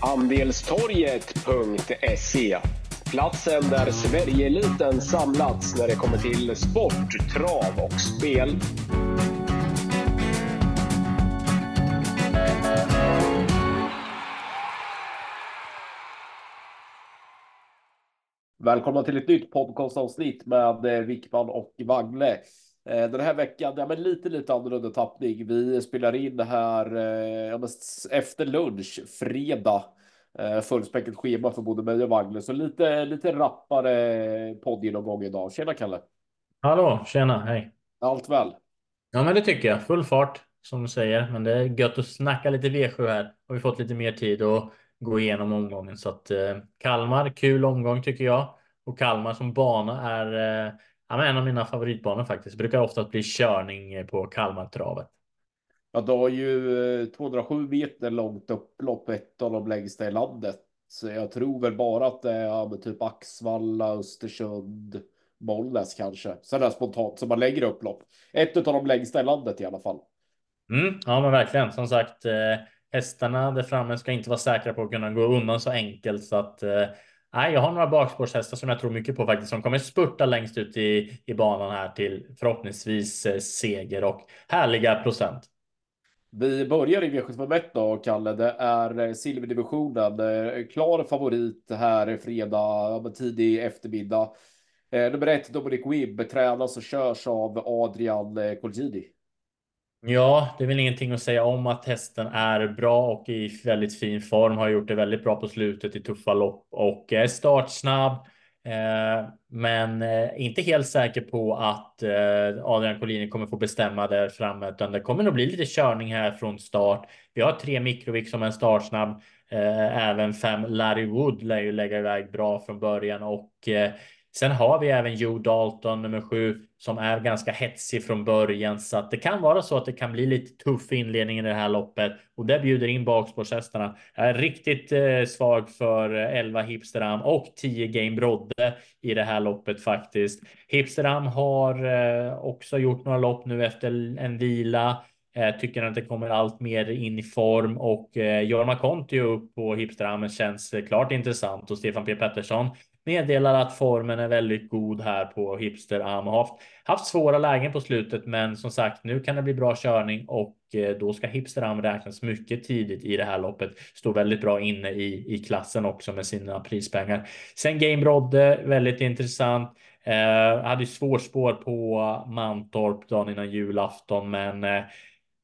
Andelstorget.se Platsen där Sverigeeliten samlats när det kommer till sport, trav och spel. Välkomna till ett nytt podcastavsnitt med Wickman och Wagle. Eh, den här veckan, ja men lite, lite annorlunda tappning. Vi spelar in det här eh, ja, efter lunch, fredag. Fullspäckat schema för både mig och Wagle, så lite, lite rappare poddgenomgång idag. Tjena Kalle! Hallå, tjena, hej! Allt väl? Ja, men det tycker jag. Full fart som du säger, men det är gött att snacka lite V7 här. Har vi fått lite mer tid att gå igenom omgången så att eh, Kalmar, kul omgång tycker jag. Och Kalmar som bana är eh, ja, en av mina favoritbanor faktiskt. Brukar ofta bli körning på Kalmartravet. Ja, då har ju 207 eh, meter långt upplopp, ett av de längsta i landet. Så jag tror väl bara att det är typ Axvalla, Östersund, Bollnäs kanske. Så där spontant som man lägger upplopp. Ett av de längsta i landet i alla fall. Mm, ja, men verkligen. Som sagt, eh, hästarna där framme ska inte vara säkra på att kunna gå undan så enkelt så att eh, Nej, jag har några bakspårshästar som jag tror mycket på faktiskt, som kommer spurta längst ut i, i banan här till förhoppningsvis eh, seger och härliga procent. Vi börjar i V751 då, Kalle. Det är eh, silverdivisionen. Eh, klar favorit här fredag, tidig eftermiddag. Nummer ett, Dominic Wibb, tränas och körs av Adrian Kolgjidi. Ja, det är väl ingenting att säga om att hästen är bra och i väldigt fin form. Har gjort det väldigt bra på slutet i tuffa lopp och är startsnabb. Eh, men eh, inte helt säker på att eh, Adrian Collini kommer få bestämma där framme, utan det kommer nog bli lite körning här från start. Vi har tre Mikrovik som är startsnabb. Eh, även fem Larry Wood lär ju lägga iväg bra från början och eh, Sen har vi även Joe Dalton nummer sju som är ganska hetsig från början så att det kan vara så att det kan bli lite tuff inledning i det här loppet och det bjuder in bakspårshästarna. Jag är riktigt eh, svag för eh, 11 Hipsteram och 10 Game Brodde i det här loppet faktiskt. Hipsteram har eh, också gjort några lopp nu efter en vila. Eh, tycker att det kommer allt mer in i form och eh, Jorma Kontio upp på Hipsterhamn känns eh, klart intressant och Stefan P Pettersson meddelar att formen är väldigt god här på Hipster Am har haft, haft svåra lägen på slutet, men som sagt, nu kan det bli bra körning och eh, då ska Hipster Am räknas mycket tidigt i det här loppet. Står väldigt bra inne i, i klassen också med sina prispengar. Sen Game Rodde, väldigt intressant. Eh, hade svårt spår på Mantorp dagen innan julafton, men eh,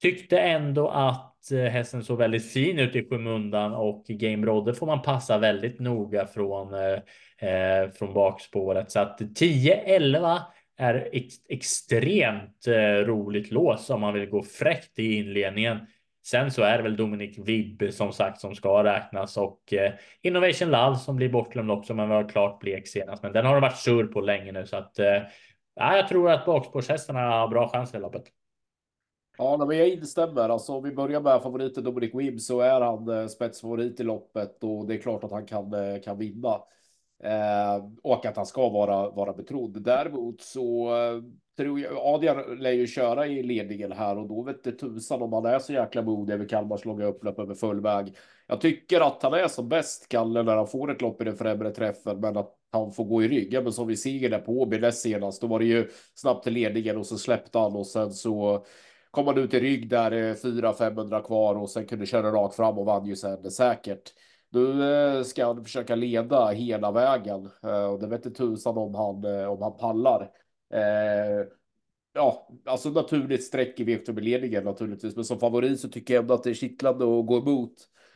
tyckte ändå att eh, hästen såg väldigt fin ut i skymundan och Game Rodde får man passa väldigt noga från eh, eh, från bakspåret. Så att 10-11 är ex extremt eh, roligt lås om man vill gå fräckt i inledningen. Sen så är det väl Dominic Vibb som sagt som ska räknas och eh, Innovation Love som blir bortglömd också, men var klart blek senast. Men den har de varit sur på länge nu så att eh, jag tror att bakspårshästarna har bra chans i loppet. Ja, men jag instämmer. Alltså, om vi börjar med favoriten Dominic Wim så är han eh, spetsfavorit i loppet och det är klart att han kan, eh, kan vinna. Eh, och att han ska vara, vara betrodd. Däremot så eh, tror jag Adrian lär ju köra i ledningen här och då vet det tusan om han är så jäkla modig över Kalmars långa upplopp över full väg. Jag tycker att han är som bäst, Kalle, när han får ett lopp i den främre träffen, men att han får gå i ryggen. Men som vi ser där på Åby senast, då var det ju snabbt till ledningen och så släppte han och sen så kom han ut i rygg där eh, 400-500 kvar och sen kunde köra rakt fram och vann ju sen säkert. Nu eh, ska han försöka leda hela vägen eh, och det vet inte tusan om han, eh, om han pallar. Ja, alltså naturligt streck i V7-ledningen naturligtvis, men som favorit så tycker jag ändå att det är kittlande att gå emot.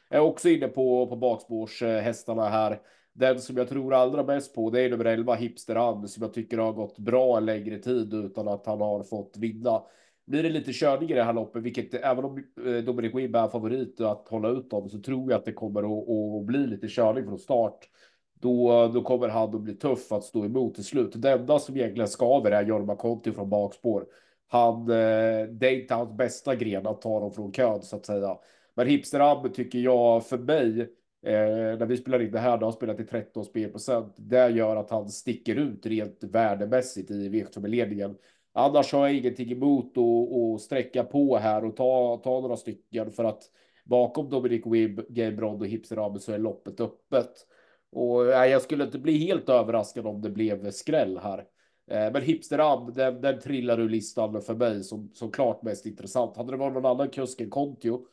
Jag är också inne på, på bakspårshästarna här. Den som jag tror allra mest på, det är nummer 11 Hipster som jag tycker har gått bra en längre tid utan att han har fått vinna blir det lite körning i det här loppet, vilket eh, även om eh, Dominic Wimb är favorit att hålla ut dem så tror jag att det kommer att, att bli lite körning från start. Då, då kommer han att bli tuff att stå emot till slut. Det enda som egentligen skaver är Jorma Conti från bakspår. Han, eh, det är inte hans bästa gren att ta dem från kön så att säga. Men Hipster tycker jag för mig, eh, när vi spelar in det här, då har spelat i 13 spelprocent. Det gör att han sticker ut rent värdemässigt i V75-ledningen. Annars har jag ingenting emot att, att sträcka på här och ta, ta några stycken för att bakom Dominic Wibb, Gabrod och Hipster så är loppet öppet. Och nej, jag skulle inte bli helt överraskad om det blev skräll här. Eh, men Hipster den, den trillar ur listan för mig som, som klart mest intressant. Hade det varit någon annan kusk än Kontio,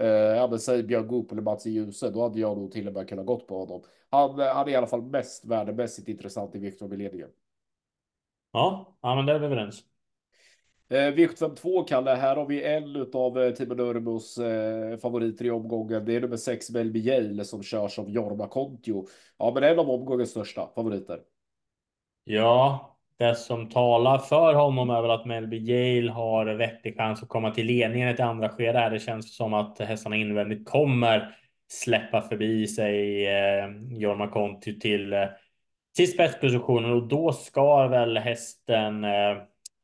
eh, ja men säg Björn Goop eller Mats Djuse, då hade jag nog till och med kunnat gått på honom. Han, eh, han är i alla fall mest värdemässigt intressant i Victor-ledningen. Ja, ja, men det är vi överens. Eh, V752 Kalle, här har vi en av eh, Timo Nurmos eh, favoriter i omgången. Det är nummer 6 Melby Yale som körs av Jorma Kontio. Ja, men en av omgångens största favoriter. Ja, det som talar för honom är väl att Melby Yale har vettig chans att komma till ledningen i ett andra skede. Det känns som att hästarna invändigt kommer släppa förbi sig eh, Jorma Kontio till, eh, till spetspositionen och då ska väl hästen eh,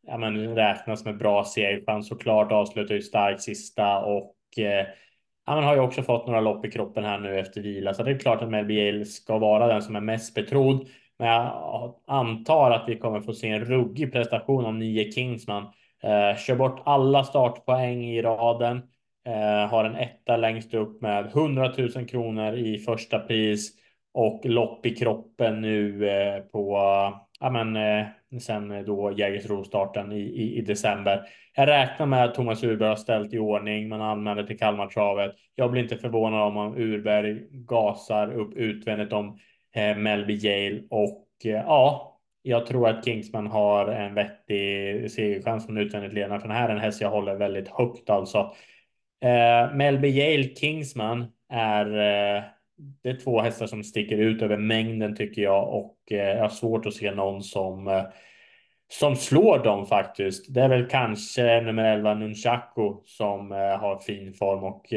ja, men räknas med bra segerchans såklart. Avslutar ju starkt sista och eh, ja, men har ju också fått några lopp i kroppen här nu efter vila, så det är klart att Melby Yale ska vara den som är mest betrodd. Men jag antar att vi kommer få se en ruggig prestation av nio Kingsman. Eh, kör bort alla startpoäng i raden. Eh, har en etta längst upp med 100 000 kronor i första pris och lopp i kroppen nu eh, på ja, men, eh, sen då Jägersro-starten i, i, i, december. Jag räknar med att Thomas Urberg har ställt i ordning. Man anmäler till Kalmartravet. Jag blir inte förvånad om Urberg gasar upp utvändigt om eh, Melby Yale och eh, ja, jag tror att Kingsman har en vettig segerchans från utvändigt ledare. För den här är en häst jag håller väldigt högt alltså. Eh, Melby Yale Kingsman är eh, det är två hästar som sticker ut över mängden tycker jag och eh, jag har svårt att se någon som eh, som slår dem faktiskt. Det är väl kanske nummer 11 Nunchaku som eh, har fin form och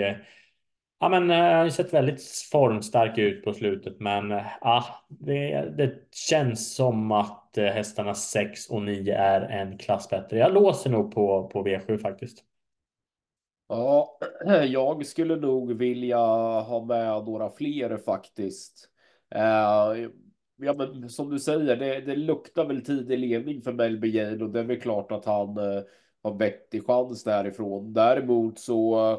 Ja, men har sett väldigt formstark ut på slutet, men ja, det, det känns som att hästarna 6 och 9 är en klass bättre. Jag låser nog på, på V7 faktiskt. Ja, jag skulle nog vilja ha med några fler faktiskt. Eh, ja, men som du säger, det, det luktar väl tidig ledning för Melby Jane och det är väl klart att han eh, har vettig chans därifrån. Däremot så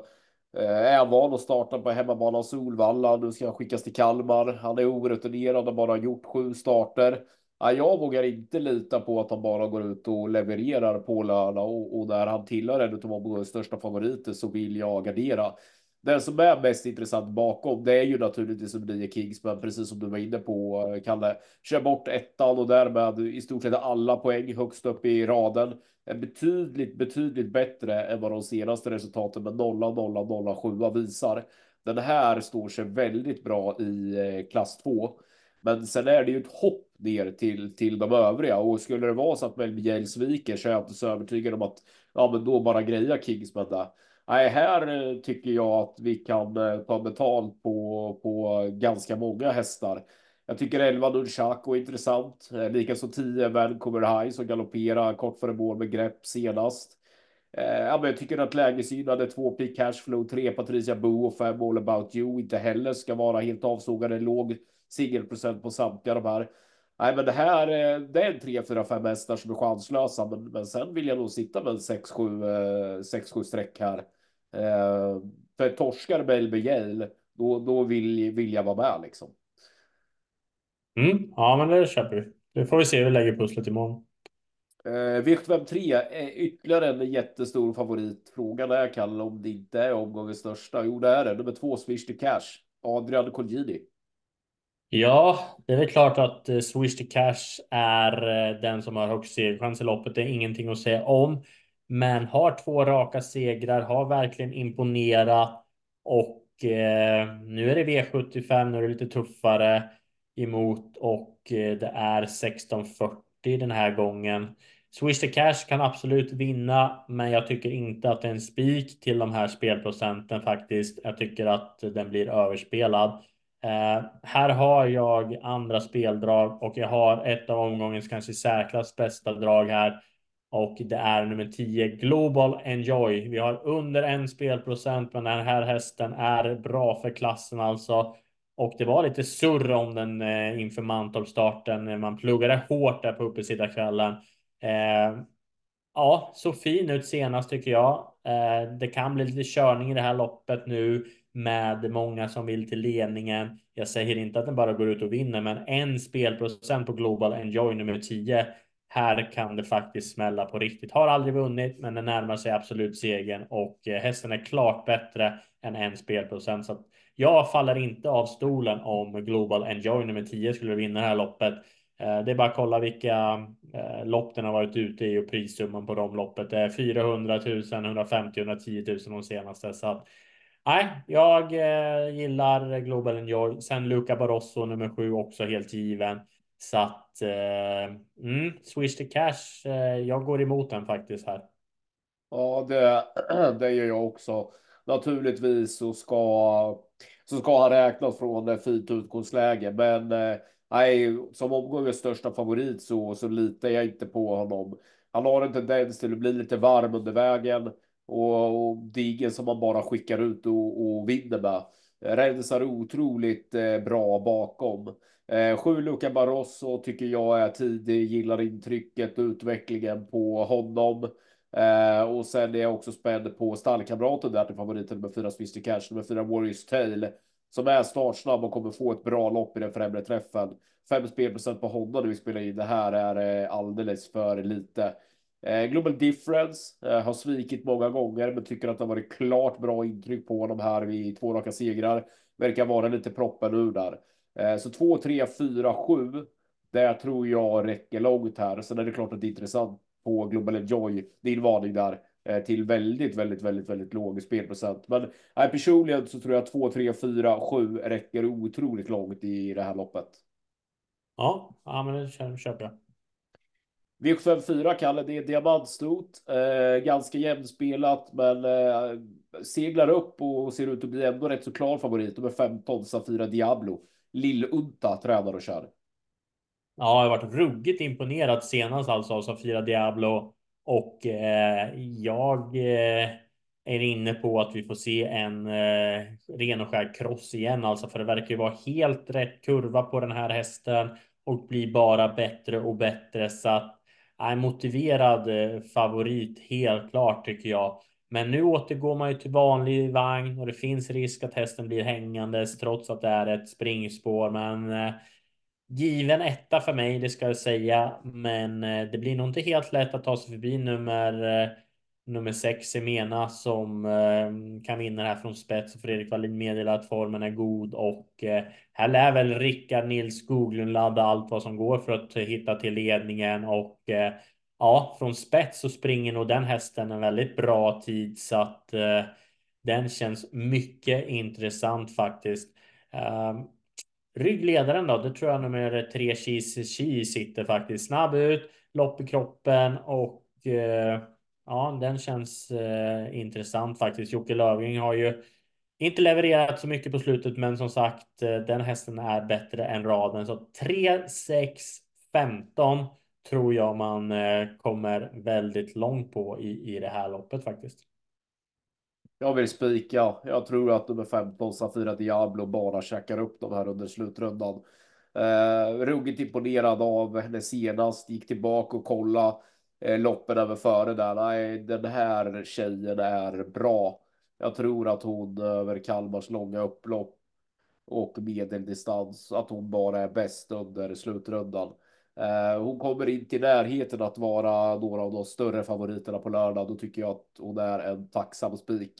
eh, är han van att starta på hemmabanan Solvalla. Nu ska han skickas till Kalmar. Han är orutinerad och bara gjort sju starter jag vågar inte lita på att han bara går ut och levererar på lördag och, och där han tillhör en av våra största favoriter så vill jag gardera. Den som är mest intressant bakom, det är ju naturligtvis som nio Kingsman, precis som du var inne på, eh, Kalle. Kör bort ettan och därmed i stort sett alla poäng högst upp i raden är betydligt, betydligt bättre än vad de senaste resultaten med 0, 0, 0, 7 visar. Den här står sig väldigt bra i eh, klass 2. Men sen är det ju ett hopp ner till, till de övriga och skulle det vara så att Melby Yale sviker så är jag inte så övertygad om att ja, men då bara greja Kingsman där. Nej, här eh, tycker jag att vi kan eh, ta betalt på, på ganska många hästar. Jag tycker 11 Nunchaku är intressant. Eh, likaså 10 Vancouver High som galopperar kort före mål med grepp senast. Ja, men jag tycker att lägesgynnade 2 peak Cashflow, 3 Patricia Boo och 5 All About You inte heller ska vara helt avsågade. Låg singelprocent på samtliga de här. Nej, men det här eh, det är en 3, 4, 5 hästar som är chanslösa, men, men sen vill jag nog sitta med 6-7 streck här. Eh, för torskar Belby Yale, då, då vill, vill jag vara med liksom. Mm, ja, men det köper vi. Det får vi se hur vi lägger pusslet imorgon. Eh, V75 är ytterligare en jättestor favorit. Frågan är, Kalle, om det inte är omgångens största. Jo, det är det. Nummer två, Swish to Cash. Adrian Colgjini. Ja, det är väl klart att eh, Swish to Cash är eh, den som har högst segerchans i loppet. Det är ingenting att säga om. Men har två raka segrar, har verkligen imponerat. Och eh, nu är det V75, nu är det lite tuffare emot och eh, det är 1640 den här gången. Swish the Cash kan absolut vinna, men jag tycker inte att det är en spik till de här spelprocenten faktiskt. Jag tycker att den blir överspelad. Eh, här har jag andra speldrag och jag har ett av omgångens kanske säkrast bästa drag här och det är nummer 10 Global Enjoy. Vi har under en spelprocent, men den här hästen är bra för klassen alltså. Och det var lite surr om den eh, inför Mantorp-starten. Man pluggade hårt där på uppesittarkvällen. Eh, Ja, så fin ut senast tycker jag. Eh, det kan bli lite körning i det här loppet nu med många som vill till ledningen. Jag säger inte att den bara går ut och vinner, men en spelprocent på Global Enjoy nummer 10. Här kan det faktiskt smälla på riktigt. Har aldrig vunnit, men den närmar sig absolut segern och eh, hästen är klart bättre än en spelprocent. Så jag faller inte av stolen om Global Enjoy nummer 10 skulle vinna det här loppet. Eh, det är bara att kolla vilka eh, lopp den har varit ute i och prissumman på de loppet. Det är 400 000, 150 000, 110 000 de senaste. Så att, nej, jag eh, gillar Global Enjoy. Sen Luca Barroso nummer sju också helt given. Så att eh, mm, Swish the Cash. Eh, jag går emot den faktiskt här. Ja, det, det gör jag också. Naturligtvis så ska så ska han räknas från fint utgångsläge, men eh, nej, som omgångens största favorit så, så litar jag inte på honom. Han har en tendens till att bli lite varm under vägen och, och det är ingen som man bara skickar ut och, och vinner med. Eh, Rensar otroligt eh, bra bakom. Eh, sju Luca Barroso tycker jag är tidig, gillar intrycket och utvecklingen på honom. Eh, och sen är jag också spänd på stallkamraten där till favoriten med fyra Swister Cash, nummer fyra Warriors Tail som är startsnabb och kommer få ett bra lopp i den främre träffen. Fem spelprocent på Honda när vi spelar in det här är eh, alldeles för lite. Eh, Global Difference eh, har svikit många gånger, men tycker att det har varit klart bra intryck på honom här vid två raka segrar. Verkar vara lite proppen ur där. Eh, så 2, 3, 4, 7. Det tror jag räcker långt här. Sen är det klart att det är intressant på Global Enjoy, din varning där. Till väldigt, väldigt, väldigt, väldigt låg spelprocent. Men nej, personligen så tror jag 2, 3, 4, 7 räcker otroligt långt i det här loppet. Ja, ja men det köper jag. V754 Kalle, det är diamantstot. Eh, ganska jämnspelat, men eh, seglar upp och ser ut att bli ändå rätt så klar favorit. Nummer 15, Safira Diablo. Lill-Unta tränar och kör. Ja, jag har varit ruggigt imponerad senast alltså av Safira Diablo. Och eh, jag eh, är inne på att vi får se en eh, ren och skär kross igen, alltså för det verkar ju vara helt rätt kurva på den här hästen och blir bara bättre och bättre så att är motiverad eh, favorit helt klart tycker jag. Men nu återgår man ju till vanlig vagn och det finns risk att hästen blir hängandes trots att det är ett springspår. Men eh, given etta för mig, det ska jag säga. Men eh, det blir nog inte helt lätt att ta sig förbi nummer nummer sex Emena som eh, kan vinna det här från spets. Fredrik Wallin meddelar att formen är god och eh, här lär väl Rickard Nils Skoglund ladda allt vad som går för att eh, hitta till ledningen och eh, ja, från spets så springer nog den hästen en väldigt bra tid så att den känns mycket intressant faktiskt. Ehm, ryggledaren då, det tror jag nummer tre Cheese Chi sitter faktiskt snabb ut, lopp i kroppen och eh, ja, den känns eh, intressant faktiskt. Jocke Löfving har ju inte levererat så mycket på slutet, men som sagt, eh, den hästen är bättre än raden. Så 3, 6, 15 tror jag man eh, kommer väldigt långt på i, i det här loppet faktiskt. Jag vill spika. Jag tror att nummer 15 Safira Diablo bara checkar upp de här under slutrundan. Eh, ruggigt imponerad av henne senast. Gick tillbaka och kolla Eh, loppet loppen över före där. Nej, den här tjejen är bra. Jag tror att hon över Kalmars långa upplopp och medeldistans, att hon bara är bäst under slutrundan. Eh, hon kommer inte i närheten att vara några av de större favoriterna på lördag. Då tycker jag att hon är en tacksam spik.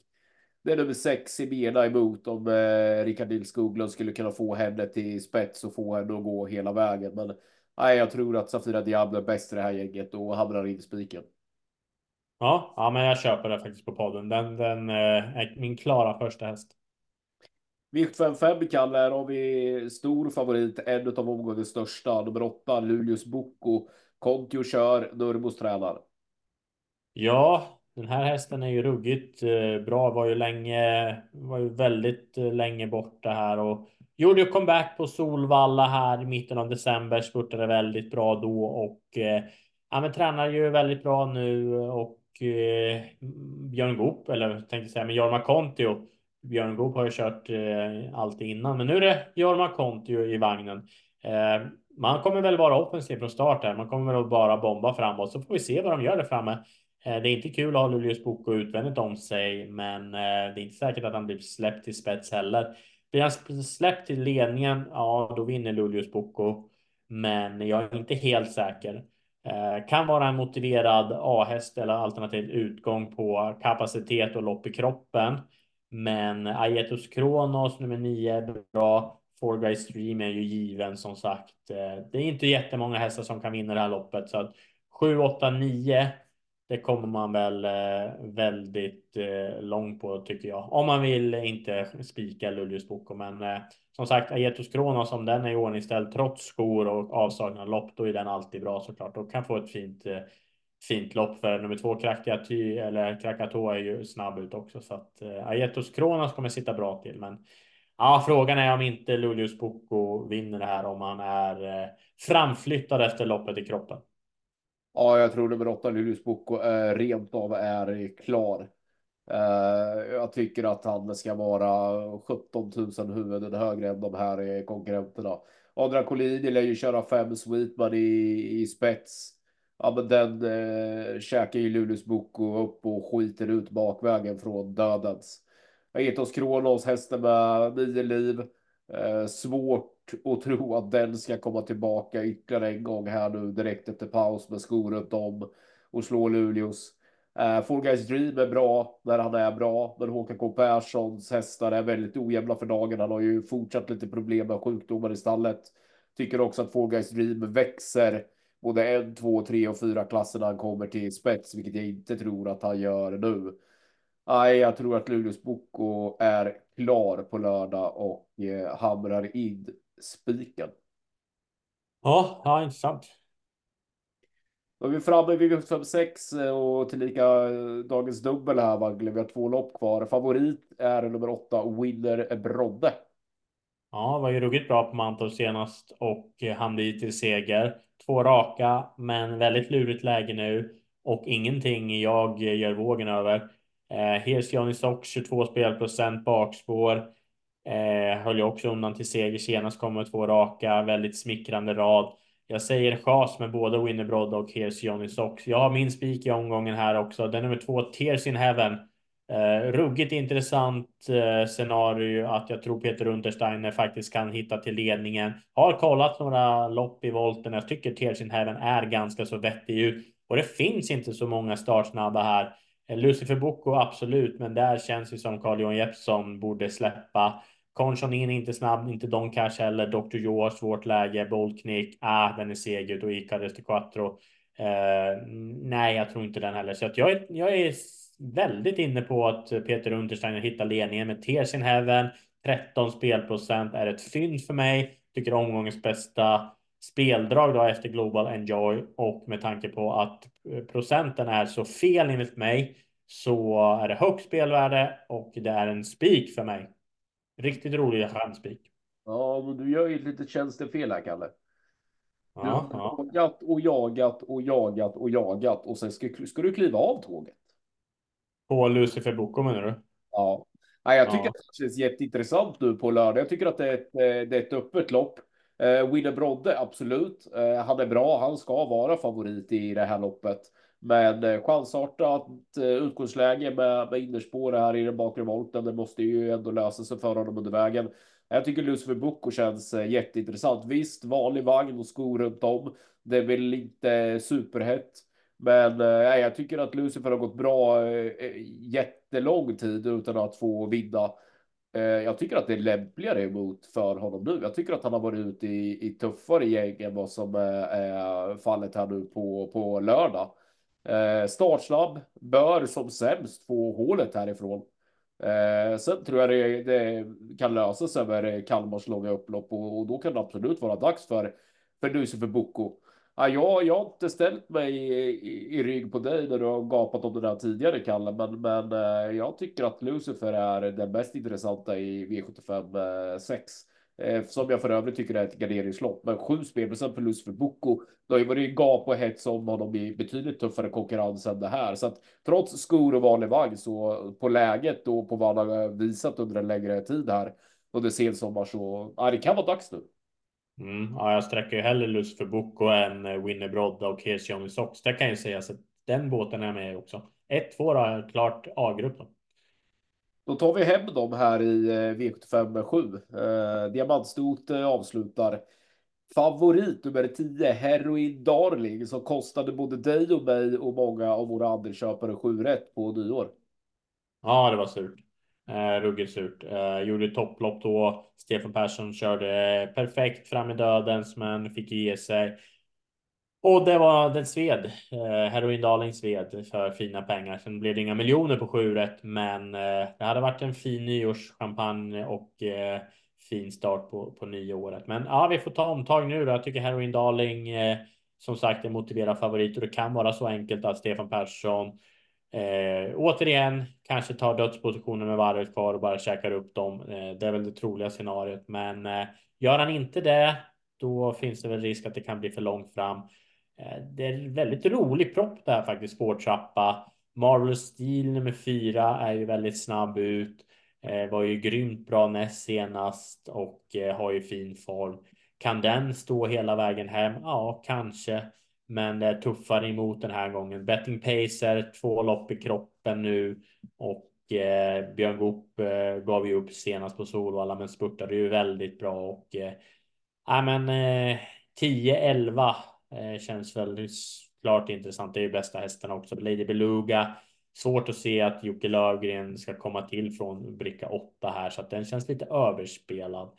Det är nummer sex i bena emot om eh, Rickard Nils Skoglund skulle kunna få henne till spets och få henne att gå hela vägen. Men nej, jag tror att Safira Diablo är bäst i det här gänget och hamnar i spiken. Ja, ja, men jag köper det faktiskt på podden. Den, den eh, är min klara första häst. Vikt 55 Kalle, här har vi stor favorit, en av omgångens största, nummer åtta, Luleås Boko. Kontio kör, Nurmos tränar. Ja, den här hästen är ju ruggigt eh, bra. Var ju länge, var ju väldigt eh, länge borta här och gjorde ju comeback på Solvalla här i mitten av december. Spurtade väldigt bra då och eh, ja, men tränar ju väldigt bra nu och eh, Björn Goop, eller tänkte säga, men Jorma Kontio. Björn Goop har ju kört eh, allt innan, men nu är det Jorma Kontio i vagnen. Eh, man kommer väl vara offensiv från start här. Man kommer väl bara bomba framåt så får vi se vad de gör där framme. Det är inte kul att ha Luleås Boko utvändigt om sig, men det är inte säkert att han blir släppt till spets heller. Blir han släppt till ledningen, ja, då vinner Luleås Boko. Men jag är inte helt säker. Eh, kan vara en motiverad A-häst eller alternativ utgång på kapacitet och lopp i kroppen. Men Aietos Kronos nummer 9 är bra. Four Guys Stream är ju given som sagt. Eh, det är inte jättemånga hästar som kan vinna det här loppet så att 7, 8, 9 det kommer man väl eh, väldigt eh, långt på tycker jag. Om man vill inte spika Luleås Boko. Men eh, som sagt, Aetos Kronos om den är iordningställd trots skor och avsaknad lopp, då är den alltid bra såklart och kan få ett fint fint lopp för nummer två Krakati eller Krakatoa är ju snabb ut också så att Aetos Kronos kommer sitta bra till. Men ja, frågan är om inte Luleås Boko vinner det här om han är framflyttad efter loppet i kroppen. Ja, jag tror nummer åtta, Luleås Boko, eh, rent av är klar. Eh, jag tycker att han ska vara 17 000 huvuden högre än de här eh, konkurrenterna. Andra Collini lär ju köra fem Sweetman i, i spets. Ja, men den eh, käkar ju Luleås Boko upp och skiter ut bakvägen från dödens. Etos Kronos, hästen med nio liv. Eh, svårt att tro att den ska komma tillbaka ytterligare en gång här nu direkt efter paus med skor runt om och slå Luleås. Uh, Fall Guys Dream är bra när han är bra, men Håkan K Perssons hästar är väldigt ojämna för dagen. Han har ju fortsatt lite problem med sjukdomar i stallet. Tycker också att Fall Guys Dream växer både en, två, tre och fyra klasser när han kommer till spets, vilket jag inte tror att han gör nu. Nej, jag tror att Luleås Boko är klar på lördag och eh, hamrar in spiken. Ja, ja intressant. Då är vi framme vid V56 eh, och tillika eh, dagens dubbel här. Vagle. Vi har två lopp kvar. Favorit är nummer åtta, Winner Brodde. Ja, var ju ruggigt bra på Mantorp senast och han blir till seger. Två raka, men väldigt lurigt läge nu och ingenting jag gör vågen över. Eh, Here's Johnny Sock 22 spelprocent bakspår. Eh, höll jag också undan till seger senast, kommer två raka, väldigt smickrande rad. Jag säger chas med både Winnerbrod och Here's Johnny Socks. Jag har min spik i omgången här också. Den nummer två, Tears in Heaven. Eh, ruggigt intressant eh, scenario att jag tror Peter Untersteiner faktiskt kan hitta till ledningen. Har kollat några lopp i volten. Jag tycker Tears in Heaven är ganska så vettig ut och det finns inte så många startsnabba här. Eh, Lucifer Boko absolut, men där känns det som Carl Johan Jeppsson borde släppa. Conchon in inte snabb, inte Don Cash heller. Dr. Joe har svårt läge. Boldknick, ah, den är seg ut och Icarus till Quattro. Eh, nej, jag tror inte den heller. Så att jag, är, jag är väldigt inne på att Peter Untersteiner hittar ledningen med Tears in Heaven. 13 spelprocent är ett fynd för mig. Tycker omgångens bästa speldrag då efter Global Enjoy och med tanke på att eh, procenten är så fel enligt mig så är det högt spelvärde och det är en spik för mig. Riktigt rolig chanspik. Ja, men du gör ju ett litet tjänstefel här, Kalle. Du ja, har jagat och jagat och jagat och jagat och sen ska, ska du kliva av tåget. På Lucifer Boko menar du? Ja. Nej, jag tycker ja. att det känns jätteintressant nu på lördag. Jag tycker att det är ett, eh, det är ett öppet lopp. Eh, Winner Brodde, absolut. Eh, han är bra. Han ska vara favorit i det här loppet. Men eh, chansartat eh, utgångsläge med, med innerspår här i den bakre volten. Det måste ju ändå lösa sig för honom under vägen. Jag tycker Lucifer Bucco känns eh, jätteintressant. Visst, vanlig vagn och skor runt om. Det är väl inte superhett. Men eh, jag tycker att Lucifer har gått bra eh, jättelång tid utan att få vinna. Eh, jag tycker att det är lämpligare emot för honom nu. Jag tycker att han har varit ute i, i tuffare gäng än vad som är fallet här nu på, på lördag. Eh, startsnabb bör som sämst få hålet härifrån. Eh, sen tror jag det, det kan lösas över Kalmars långa upplopp och, och, då kan det absolut vara dags för för Lucifer Boko. Ja, jag, jag har inte ställt mig i, i, i, rygg på dig när du har gapat om det där tidigare, Kalle, men, men eh, jag tycker att Lucifer är den mest intressanta i V75 6. Eh, som jag för övrigt tycker är ett garderingslopp. Men sju spelprocent plus för Boko. Det har ju varit gap och hets om honom i betydligt tuffare konkurrens än det här. Så att trots skor och vanlig vagn så på läget och på vad han har visat under en längre tid här under sensommar så ja, det kan vara dags nu. Mm, ja, jag sträcker ju hellre lust för Boko än eh, Winnerbrodda och Here's Johnny Sox. Det kan ju sägas att den båten är med också. 1-2 då, klart A-gruppen. Då tar vi hem dem här i V75 7. Eh, eh Diamantstot eh, avslutar. Favorit nummer 10, Heroin Darling, som kostade både dig och mig och många av våra andelsköpare 7 rätt på nyår. Ja, det var surt. Eh, ruggigt surt. Eh, gjorde topplopp då. Stefan Persson körde perfekt fram i dödens, men fick ge sig. Och det var den sved. Eh, Heroindaling sved för fina pengar. Sen blev det inga miljoner på 7 rätt, men eh, det hade varit en fin nyårschampagne och eh, fin start på, på nyåret. Men ja, vi får ta omtag nu då. Jag tycker Heroin Darling eh, som sagt är motiverad favorit och det kan vara så enkelt att Stefan Persson eh, återigen kanske tar dödspositionen med varvet kvar och bara käkar upp dem. Eh, det är väl det troliga scenariot, men eh, gör han inte det, då finns det väl risk att det kan bli för långt fram. Eh, det är en väldigt rolig propp det här faktiskt, spårtrappa. Marvel Steel nummer fyra är ju väldigt snabb ut. Eh, var ju grymt bra näst senast och eh, har ju fin form. Kan den stå hela vägen hem? Ja, kanske. Men det är tuffare emot den här gången. Betting Pacer, två lopp i kroppen nu och eh, Björn Goop eh, gav ju upp senast på Solvalla men spurtade ju väldigt bra och eh, ja, men eh, 10-11 eh, känns väldigt klart intressant. Det är ju bästa hästen också. Lady Beluga Svårt att se att Jocke Lövgren ska komma till från bricka 8 här så att den känns lite överspelad.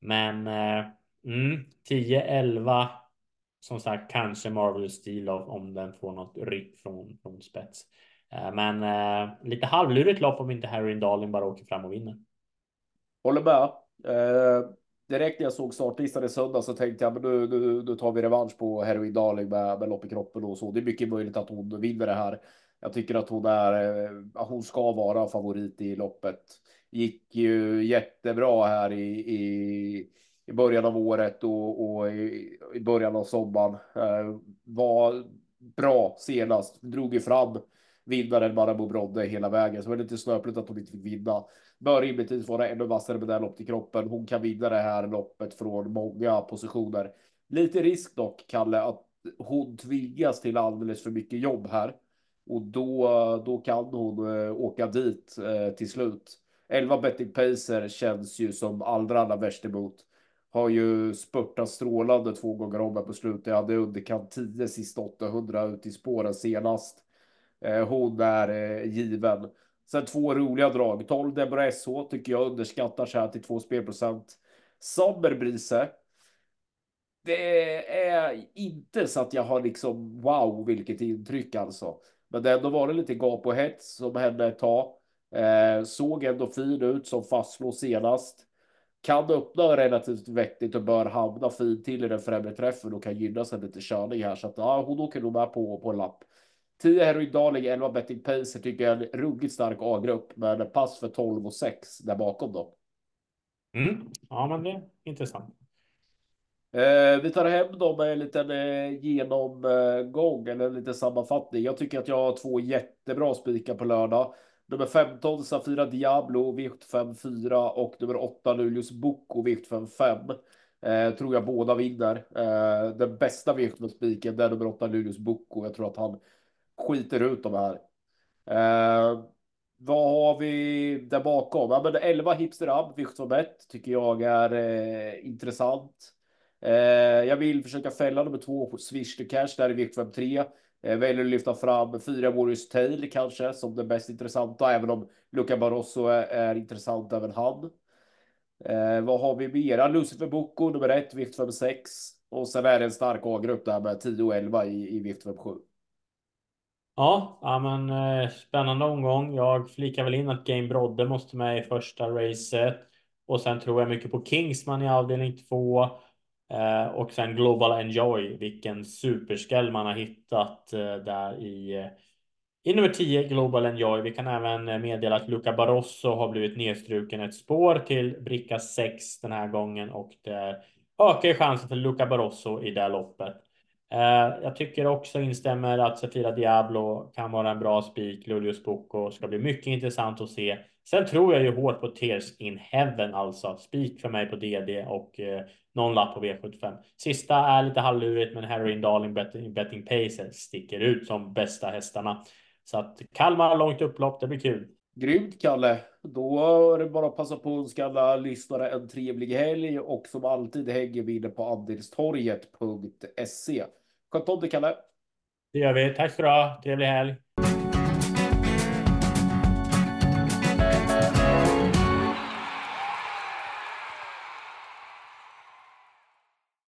Men eh, mm, 10-11 som sagt kanske Marvel Steel om den får något ryck från, från spets. Eh, men eh, lite halvlurigt lopp om inte Harry Darling bara åker fram och vinner. Håller med. Eh, Direkt när jag såg startlistan i söndag så tänkte jag men nu, nu, nu tar vi revansch på Heroin Darling med, med lopp i kroppen och så. Det är mycket möjligt att hon vinner det här. Jag tycker att hon är, eh, hon ska vara favorit i loppet. Gick ju jättebra här i, i, i början av året och, och i, i, början av sommaren. Eh, var bra senast, drog ju fram vinnaren Marabou Brodde hela vägen. Så det var lite snöpligt att hon inte fick vinna. Bör rimligtvis vara ännu vassare med det här loppet i kroppen. Hon kan vinna det här loppet från många positioner. Lite risk dock, Kalle, att hon tvingas till alldeles för mycket jobb här. Och då, då kan hon eh, åka dit eh, till slut. 11 betting pacer känns ju som allra, allra värst emot. Har ju spurtat strålande två gånger om här på slutet. Jag hade underkant 10 sista 800 ut i spåren senast. Eh, hon är eh, given. Sen två roliga drag. 12 Deborah SH tycker jag underskattar så här till två spelprocent. Sommerbrise. Det är inte så att jag har liksom wow vilket intryck alltså. Men det har ändå varit lite gap och hets som hände ett tag. Eh, såg ändå fin ut som fastslå senast. Kan öppna relativt vettigt och bör hamna fint till i den främre träffen och kan gynna sig lite körning här. Så att ja, hon åker nog med på, på en lapp. 10 Heroin Darling, 11 Betting Pacer tycker jag är en ruggigt stark A-grupp. Men pass för 12 och 6 där bakom då. Mm. Ja, men det är intressant. Eh, vi tar hem dem med en liten eh, genomgång eller en liten sammanfattning. Jag tycker att jag har två jättebra spikar på lördag. Nummer 15 Safira Diablo V75 4 och nummer 8 Luleås Boko V75 5. Eh, tror jag båda vinner. Eh, den bästa V75-spiken är nummer 8 Luleås Boko. Jag tror att han skiter ut de här. Eh, vad har vi där bakom? Ja, men 11 Hipster Up V75 tycker jag är eh, intressant. Eh, jag vill försöka fälla nummer två på Swish to Cash där i vikt 53. Eh, väljer att lyfta fram fyra Warriors Tail kanske som det mest intressanta, även om Luca Barroso är, är intressant även han. Eh, vad har vi mera? Lucifer Boko, nummer ett, vikt 56. Och sen är det en stark A-grupp där med 10 och 11 i, i vikt 57. Ja, ja men eh, spännande omgång. Jag flikar väl in att Game Brodde måste med i första racet. Och sen tror jag mycket på Kingsman i avdelning två. Eh, och sen Global Enjoy, vilken superskäll man har hittat eh, där i, eh, i nummer 10 Global Enjoy. Vi kan även eh, meddela att Luca Barroso har blivit nedstruken ett spår till bricka 6 den här gången och det ökar chansen för Luca Barroso i det loppet. Eh, jag tycker också instämmer att Safira Diablo kan vara en bra spik. Luleås Boko ska bli mycket intressant att se Sen tror jag ju hårt på Tears in Heaven alltså. Spik för mig på DD och eh, någon lapp på V75. Sista är lite halvlurigt, men Harry Darling betting, betting Pacer sticker ut som bästa hästarna. Så att Kalmar långt upplopp, det blir kul. Grymt Kalle. Då är det bara att passa på att önska alla lyssnare en trevlig helg och som alltid hänger vi inne på andelstorget.se. Sköt om dig Kalle. Det gör vi. Tack ska du ha. Trevlig helg.